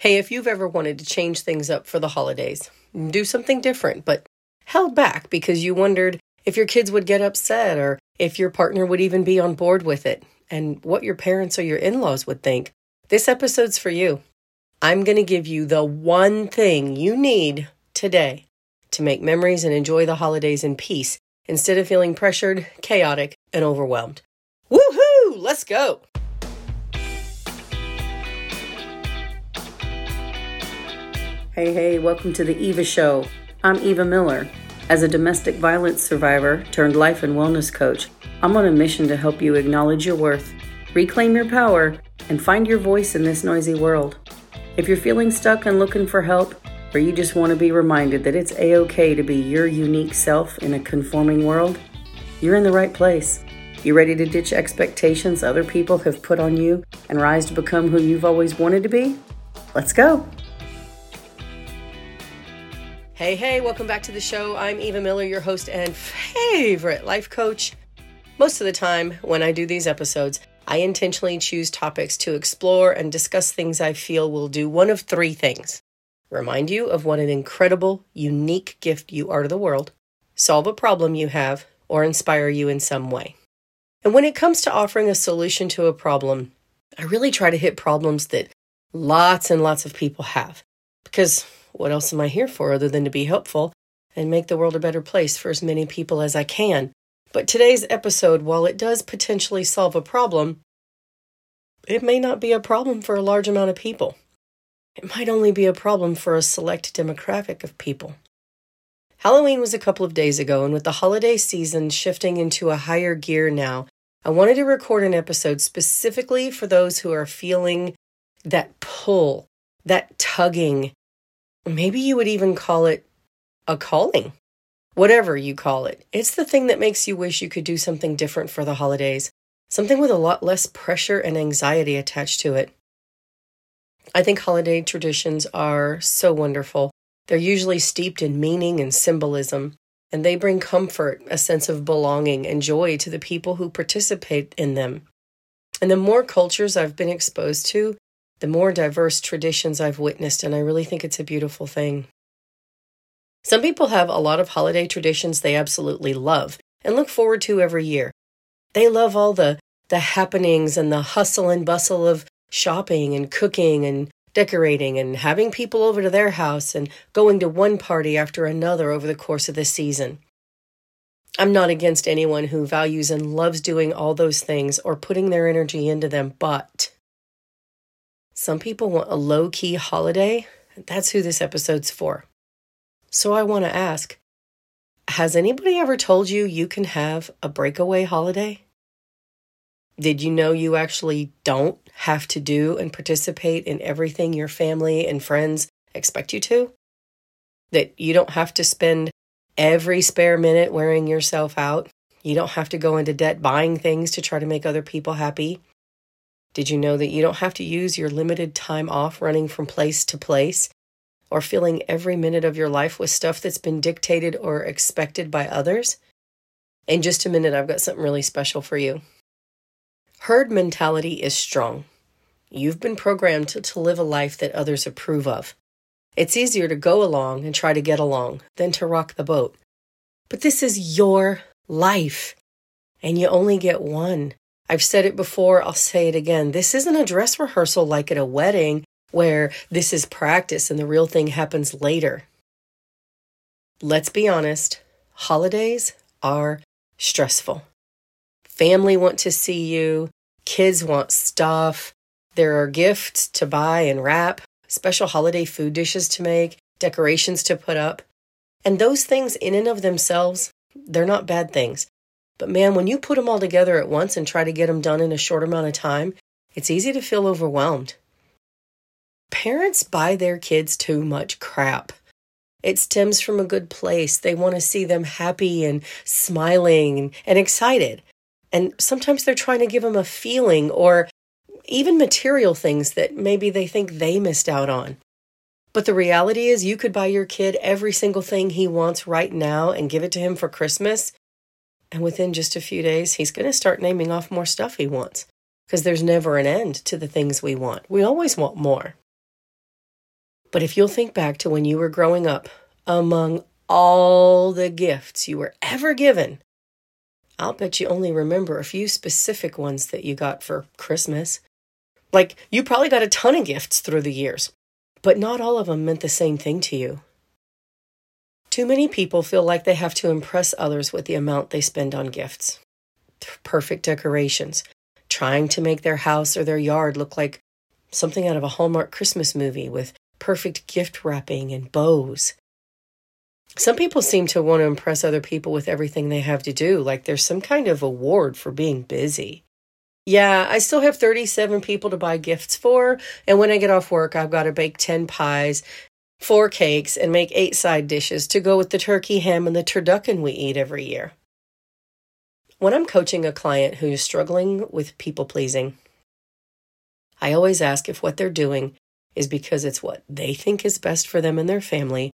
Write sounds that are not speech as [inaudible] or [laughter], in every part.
Hey, if you've ever wanted to change things up for the holidays, do something different, but held back because you wondered if your kids would get upset or if your partner would even be on board with it and what your parents or your in laws would think, this episode's for you. I'm going to give you the one thing you need today to make memories and enjoy the holidays in peace instead of feeling pressured, chaotic, and overwhelmed. Woohoo! Let's go! Hey, hey, welcome to the Eva Show. I'm Eva Miller. As a domestic violence survivor turned life and wellness coach, I'm on a mission to help you acknowledge your worth, reclaim your power, and find your voice in this noisy world. If you're feeling stuck and looking for help, or you just want to be reminded that it's a okay to be your unique self in a conforming world, you're in the right place. You ready to ditch expectations other people have put on you and rise to become who you've always wanted to be? Let's go. Hey, hey, welcome back to the show. I'm Eva Miller, your host and favorite life coach. Most of the time, when I do these episodes, I intentionally choose topics to explore and discuss things I feel will do one of three things remind you of what an incredible, unique gift you are to the world, solve a problem you have, or inspire you in some way. And when it comes to offering a solution to a problem, I really try to hit problems that lots and lots of people have because what else am I here for other than to be helpful and make the world a better place for as many people as I can? But today's episode, while it does potentially solve a problem, it may not be a problem for a large amount of people. It might only be a problem for a select demographic of people. Halloween was a couple of days ago, and with the holiday season shifting into a higher gear now, I wanted to record an episode specifically for those who are feeling that pull, that tugging, Maybe you would even call it a calling. Whatever you call it, it's the thing that makes you wish you could do something different for the holidays, something with a lot less pressure and anxiety attached to it. I think holiday traditions are so wonderful. They're usually steeped in meaning and symbolism, and they bring comfort, a sense of belonging, and joy to the people who participate in them. And the more cultures I've been exposed to, the more diverse traditions I've witnessed, and I really think it's a beautiful thing. Some people have a lot of holiday traditions they absolutely love and look forward to every year. They love all the, the happenings and the hustle and bustle of shopping and cooking and decorating and having people over to their house and going to one party after another over the course of the season. I'm not against anyone who values and loves doing all those things or putting their energy into them, but some people want a low key holiday. That's who this episode's for. So I want to ask Has anybody ever told you you can have a breakaway holiday? Did you know you actually don't have to do and participate in everything your family and friends expect you to? That you don't have to spend every spare minute wearing yourself out? You don't have to go into debt buying things to try to make other people happy? Did you know that you don't have to use your limited time off running from place to place or filling every minute of your life with stuff that's been dictated or expected by others? In just a minute, I've got something really special for you. Herd mentality is strong. You've been programmed to, to live a life that others approve of. It's easier to go along and try to get along than to rock the boat. But this is your life, and you only get one. I've said it before, I'll say it again. This isn't a dress rehearsal like at a wedding where this is practice and the real thing happens later. Let's be honest, holidays are stressful. Family want to see you, kids want stuff, there are gifts to buy and wrap, special holiday food dishes to make, decorations to put up. And those things, in and of themselves, they're not bad things. But man, when you put them all together at once and try to get them done in a short amount of time, it's easy to feel overwhelmed. Parents buy their kids too much crap. It stems from a good place. They want to see them happy and smiling and excited. And sometimes they're trying to give them a feeling or even material things that maybe they think they missed out on. But the reality is, you could buy your kid every single thing he wants right now and give it to him for Christmas, and within just a few days, he's going to start naming off more stuff he wants because there's never an end to the things we want. We always want more. But if you'll think back to when you were growing up, among all the gifts you were ever given, I'll bet you only remember a few specific ones that you got for Christmas. Like, you probably got a ton of gifts through the years, but not all of them meant the same thing to you. Too many people feel like they have to impress others with the amount they spend on gifts. Perfect decorations, trying to make their house or their yard look like something out of a Hallmark Christmas movie with perfect gift wrapping and bows. Some people seem to want to impress other people with everything they have to do, like there's some kind of award for being busy. Yeah, I still have 37 people to buy gifts for, and when I get off work, I've got to bake 10 pies, four cakes, and make eight side dishes to go with the turkey ham and the turducken we eat every year. When I'm coaching a client who's struggling with people pleasing, I always ask if what they're doing is because it's what they think is best for them and their family,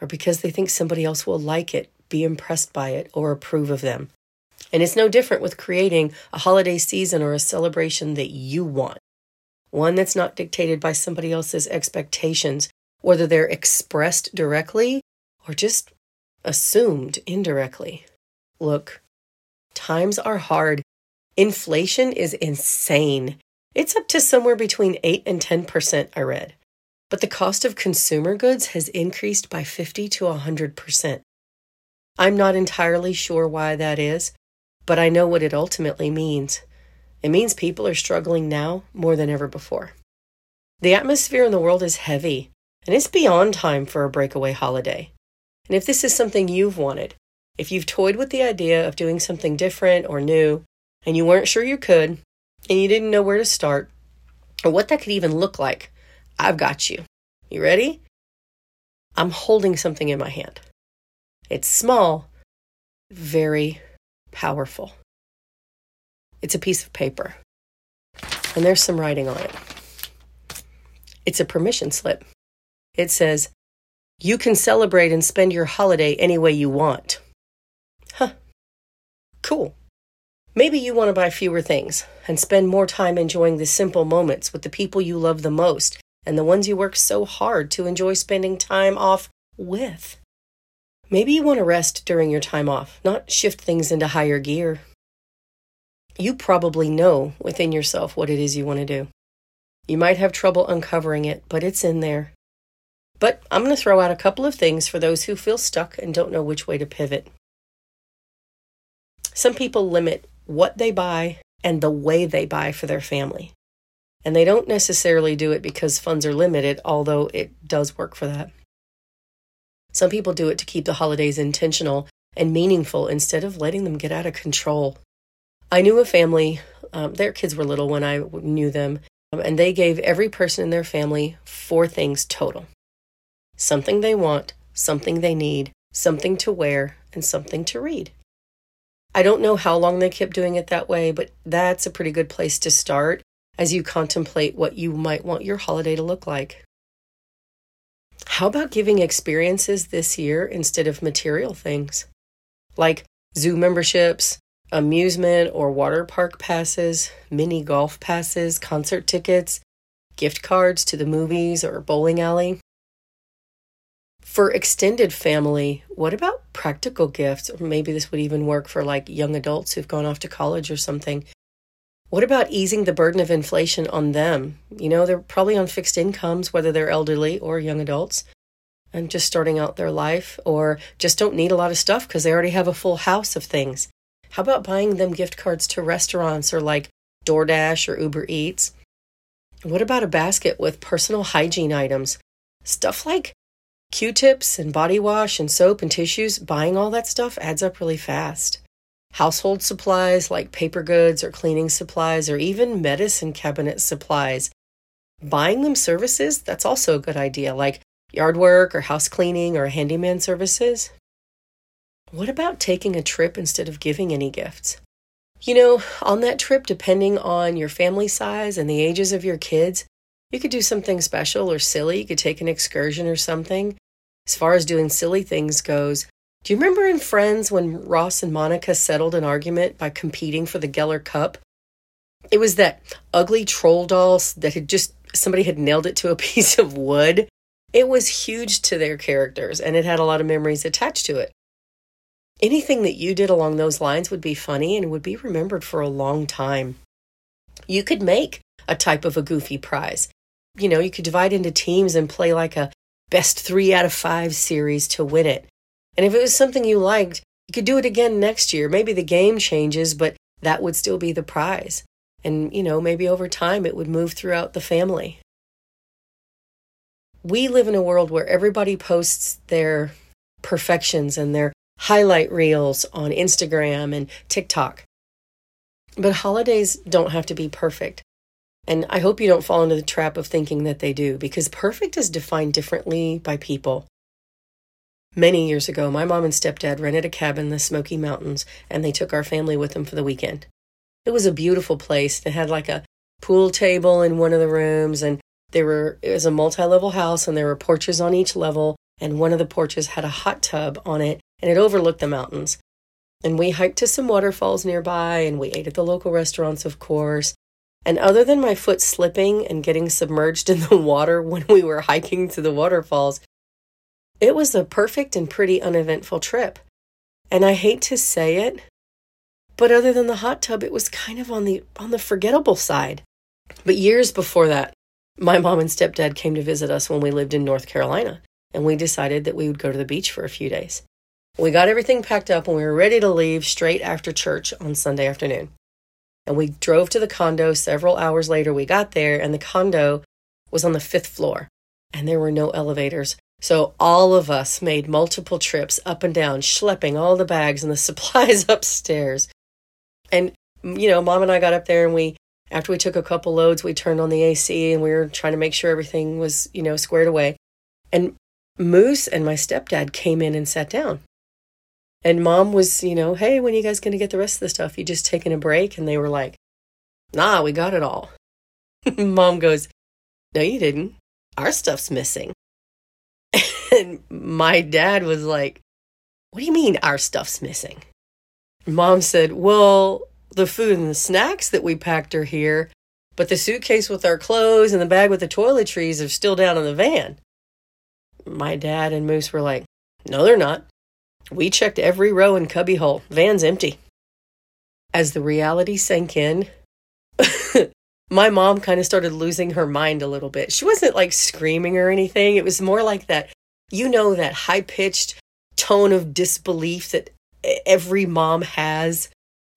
or because they think somebody else will like it, be impressed by it, or approve of them. And it's no different with creating a holiday season or a celebration that you want, one that's not dictated by somebody else's expectations, whether they're expressed directly or just assumed indirectly. Look, times are hard. Inflation is insane. It's up to somewhere between 8 and 10%, I read. But the cost of consumer goods has increased by 50 to 100%. I'm not entirely sure why that is, but I know what it ultimately means. It means people are struggling now more than ever before. The atmosphere in the world is heavy, and it's beyond time for a breakaway holiday. And if this is something you've wanted, if you've toyed with the idea of doing something different or new, and you weren't sure you could, and you didn't know where to start or what that could even look like, I've got you. You ready? I'm holding something in my hand. It's small, very powerful. It's a piece of paper, and there's some writing on it. It's a permission slip. It says, You can celebrate and spend your holiday any way you want. Huh. Cool. Maybe you want to buy fewer things and spend more time enjoying the simple moments with the people you love the most and the ones you work so hard to enjoy spending time off with. Maybe you want to rest during your time off, not shift things into higher gear. You probably know within yourself what it is you want to do. You might have trouble uncovering it, but it's in there. But I'm going to throw out a couple of things for those who feel stuck and don't know which way to pivot. Some people limit what they buy and the way they buy for their family. And they don't necessarily do it because funds are limited, although it does work for that. Some people do it to keep the holidays intentional and meaningful instead of letting them get out of control. I knew a family, um, their kids were little when I knew them, um, and they gave every person in their family four things total something they want, something they need, something to wear, and something to read. I don't know how long they kept doing it that way, but that's a pretty good place to start as you contemplate what you might want your holiday to look like. How about giving experiences this year instead of material things? Like zoo memberships, amusement or water park passes, mini golf passes, concert tickets, gift cards to the movies or bowling alley. For extended family, what about practical gifts? Or maybe this would even work for like young adults who've gone off to college or something. What about easing the burden of inflation on them? You know, they're probably on fixed incomes, whether they're elderly or young adults, and just starting out their life, or just don't need a lot of stuff because they already have a full house of things. How about buying them gift cards to restaurants or like DoorDash or Uber Eats? What about a basket with personal hygiene items? Stuff like Q tips and body wash and soap and tissues, buying all that stuff adds up really fast. Household supplies like paper goods or cleaning supplies or even medicine cabinet supplies. Buying them services, that's also a good idea, like yard work or house cleaning or handyman services. What about taking a trip instead of giving any gifts? You know, on that trip, depending on your family size and the ages of your kids, you could do something special or silly. You could take an excursion or something. As far as doing silly things goes, do you remember in Friends when Ross and Monica settled an argument by competing for the Geller Cup? It was that ugly troll doll that had just somebody had nailed it to a [laughs] piece of wood It was huge to their characters and it had a lot of memories attached to it. Anything that you did along those lines would be funny and would be remembered for a long time. You could make a type of a goofy prize. You know, you could divide into teams and play like a best three out of five series to win it. And if it was something you liked, you could do it again next year. Maybe the game changes, but that would still be the prize. And, you know, maybe over time it would move throughout the family. We live in a world where everybody posts their perfections and their highlight reels on Instagram and TikTok. But holidays don't have to be perfect. And I hope you don't fall into the trap of thinking that they do, because perfect is defined differently by people. Many years ago, my mom and stepdad rented a cabin in the Smoky Mountains, and they took our family with them for the weekend. It was a beautiful place. It had like a pool table in one of the rooms, and there were it was a multi-level house, and there were porches on each level, and one of the porches had a hot tub on it, and it overlooked the mountains. And we hiked to some waterfalls nearby, and we ate at the local restaurants, of course. And other than my foot slipping and getting submerged in the water when we were hiking to the waterfalls, it was a perfect and pretty uneventful trip. And I hate to say it, but other than the hot tub, it was kind of on the on the forgettable side. But years before that, my mom and stepdad came to visit us when we lived in North Carolina, and we decided that we would go to the beach for a few days. We got everything packed up and we were ready to leave straight after church on Sunday afternoon. And we drove to the condo several hours later. We got there, and the condo was on the fifth floor, and there were no elevators. So all of us made multiple trips up and down, schlepping all the bags and the [laughs] supplies upstairs. And, you know, mom and I got up there and we, after we took a couple loads, we turned on the AC and we were trying to make sure everything was, you know, squared away. And Moose and my stepdad came in and sat down. And mom was, you know, hey, when are you guys going to get the rest of the stuff? You just taking a break? And they were like, nah, we got it all. [laughs] mom goes, no, you didn't. Our stuff's missing. [laughs] And my dad was like, What do you mean our stuff's missing? Mom said, Well, the food and the snacks that we packed are here, but the suitcase with our clothes and the bag with the toiletries are still down in the van. My dad and Moose were like, No, they're not. We checked every row and cubby hole. Van's empty. As the reality sank in, [laughs] my mom kind of started losing her mind a little bit. She wasn't like screaming or anything. It was more like that you know that high pitched tone of disbelief that every mom has,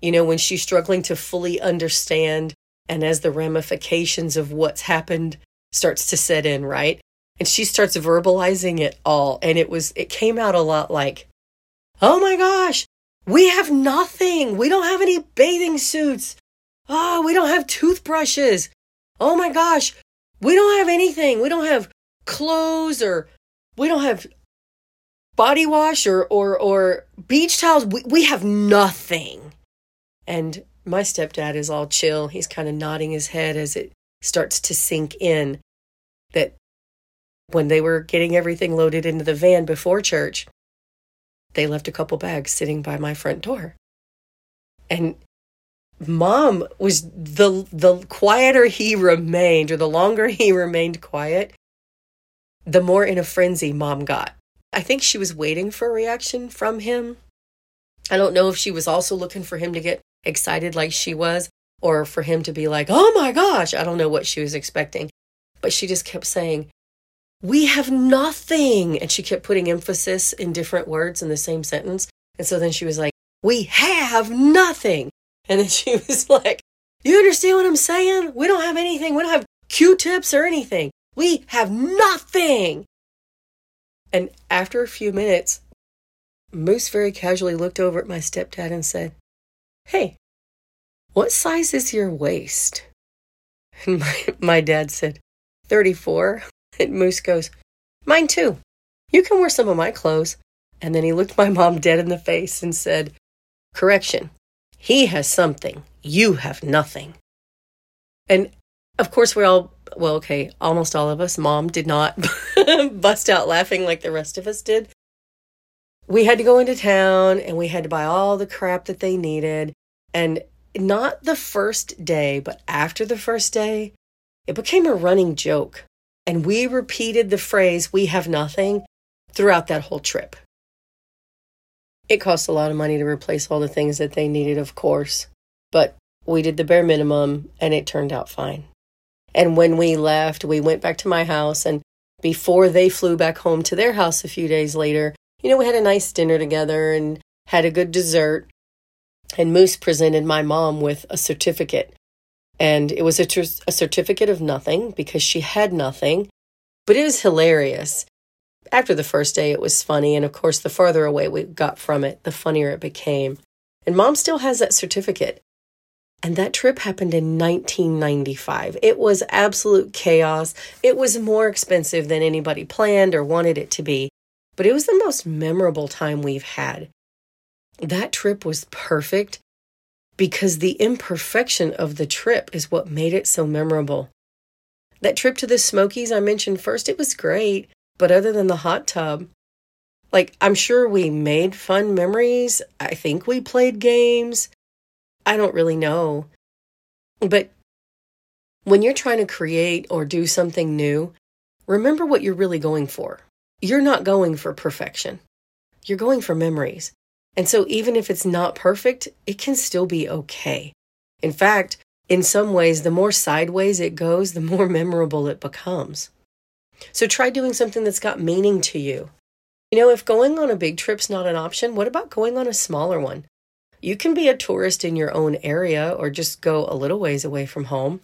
you know, when she's struggling to fully understand and as the ramifications of what's happened starts to set in, right? And she starts verbalizing it all. And it was, it came out a lot like, oh my gosh, we have nothing. We don't have any bathing suits. Oh, we don't have toothbrushes. Oh my gosh, we don't have anything. We don't have clothes or we don't have body wash or or or beach towels. We we have nothing. And my stepdad is all chill. He's kind of nodding his head as it starts to sink in that when they were getting everything loaded into the van before church, they left a couple bags sitting by my front door. And mom was the the quieter he remained or the longer he remained quiet, the more in a frenzy mom got. I think she was waiting for a reaction from him. I don't know if she was also looking for him to get excited like she was or for him to be like, oh my gosh. I don't know what she was expecting. But she just kept saying, we have nothing. And she kept putting emphasis in different words in the same sentence. And so then she was like, we have nothing. And then [laughs] she was like, you understand what I'm saying? We don't have anything. We don't have Q tips or anything. We have nothing. And after a few minutes, Moose very casually looked over at my stepdad and said, Hey, what size is your waist? [laughs] And my, my dad said, 34. And [laughs] Moose goes, Mine too. You can wear some of my clothes. And then he looked my mom dead in the face and said, Correction. He has something. You have nothing. And of course, we all well, okay, almost all of us, mom did not [laughs] bust out laughing like the rest of us did. We had to go into town and we had to buy all the crap that they needed. And not the first day, but after the first day, it became a running joke And we repeated the phrase, we have nothing, throughout that whole trip. It cost a lot of money to replace all the things that they needed, of course, but we did the bare minimum and it turned out fine. And when we left, we went back to my house. And before they flew back home to their house a few days later, you know, we had a nice dinner together and had a good dessert. And Moose presented my mom with a certificate. And it was a, a certificate of nothing because she had nothing, but it was hilarious. After the first day, it was funny. And of course, the farther away we got from it, the funnier it became. And mom still has that certificate. And that trip happened in 1995. It was absolute chaos. It was more expensive than anybody planned or wanted it to be, but it was the most memorable time we've had. That trip was perfect because the imperfection of the trip is what made it so memorable. That trip to the Smokies I mentioned first, it was great, but other than the hot tub, like I'm sure we made fun memories. I think we played games. I don't really know. But when you're trying to create or do something new, remember what you're really going for. You're not going for perfection, you're going for memories. And so, even if it's not perfect, it can still be okay. In fact, in some ways, the more sideways it goes, the more [laughs] memorable it becomes. So, try doing something that's got meaning to you. You know, if going on a big trip's not an option, what about going on a smaller one? You can be a tourist in your own area or just go a little ways away from home.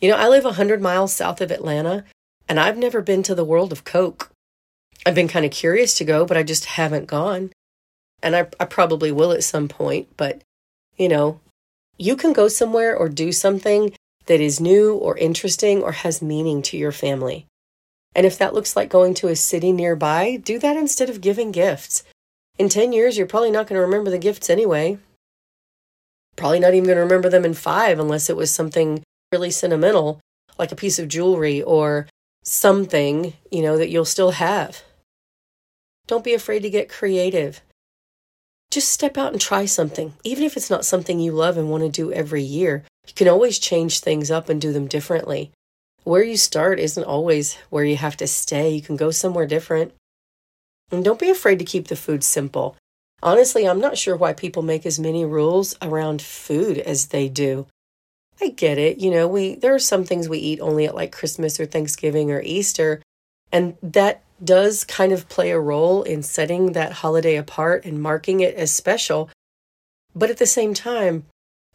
You know, I live 100 miles south of Atlanta and I've never been to the world of Coke. I've been kind of curious to go, but I just haven't gone. And I, I probably will at some point, but you know, you can go somewhere or do something that is new or interesting or has meaning to your family. And if that looks like going to a city nearby, do that instead of giving gifts. In 10 years, you're probably not going to remember the gifts anyway. Probably not even going to remember them in five unless it was something really sentimental, like a piece of jewelry or something, you know, that you'll still have. Don't be afraid to get creative. Just step out and try something, even if it's not something you love and want to do every year. You can always change things up and do them differently. Where you start isn't always where you have to stay. You can go somewhere different. And don't be afraid to keep the food simple. Honestly, I'm not sure why people make as many rules around food as they do. I get it. You know, we there are some things we eat only at like Christmas or Thanksgiving or Easter, and that does kind of play a role in setting that holiday apart and marking it as special. But at the same time,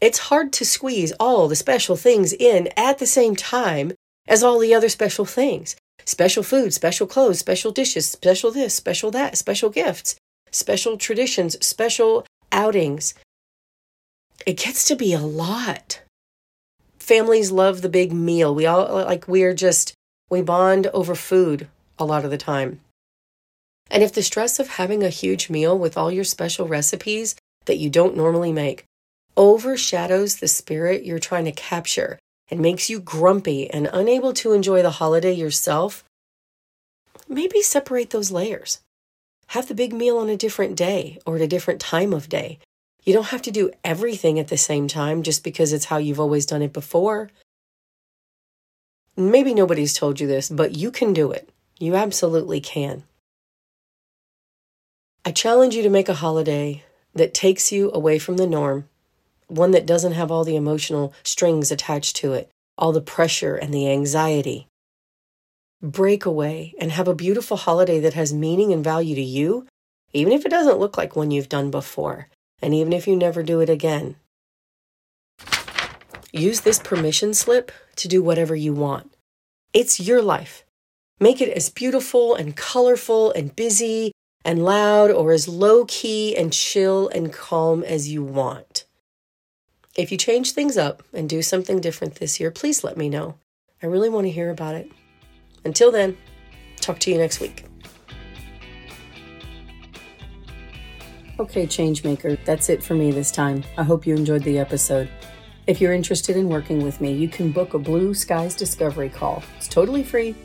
it's hard to squeeze all the special things in at the same time as all the other special things special food, special clothes, special dishes, special this, special that, special gifts, special traditions, special outings. It gets to be a lot. Families love the big meal. We all like, we're just, we bond over food a lot of the time. And if the stress of having a huge meal with all your special recipes that you don't normally make overshadows the spirit you're trying to capture and makes you grumpy and unable to enjoy the holiday yourself, maybe separate those layers. Have the big meal on a different day or at a different time of day. You don't have to do everything at the same time just because it's how you've always done it before. Maybe nobody's told you this, but you can do it. You absolutely can. I challenge you to make a holiday that takes you away from the norm one that doesn't have all the emotional strings attached to it, all the pressure and the anxiety. Break away and have a beautiful holiday that has meaning and value to you, even if it doesn't look like one you've done before, and even if you never do it again. Use this permission slip to do whatever you want. It's your life. Make it as beautiful and colorful and busy and loud or as low key and chill and calm as you want. If you change things up and do something different this year, please let me know. I really want to hear about it. Until then, talk to you next week. Okay, Changemaker, that's it for me this time. I hope you enjoyed the episode. If you're interested in working with me, you can book a Blue Skies Discovery call. It's totally free.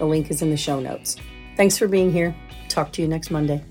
The link is in the show notes. Thanks for being here. Talk to you next Monday.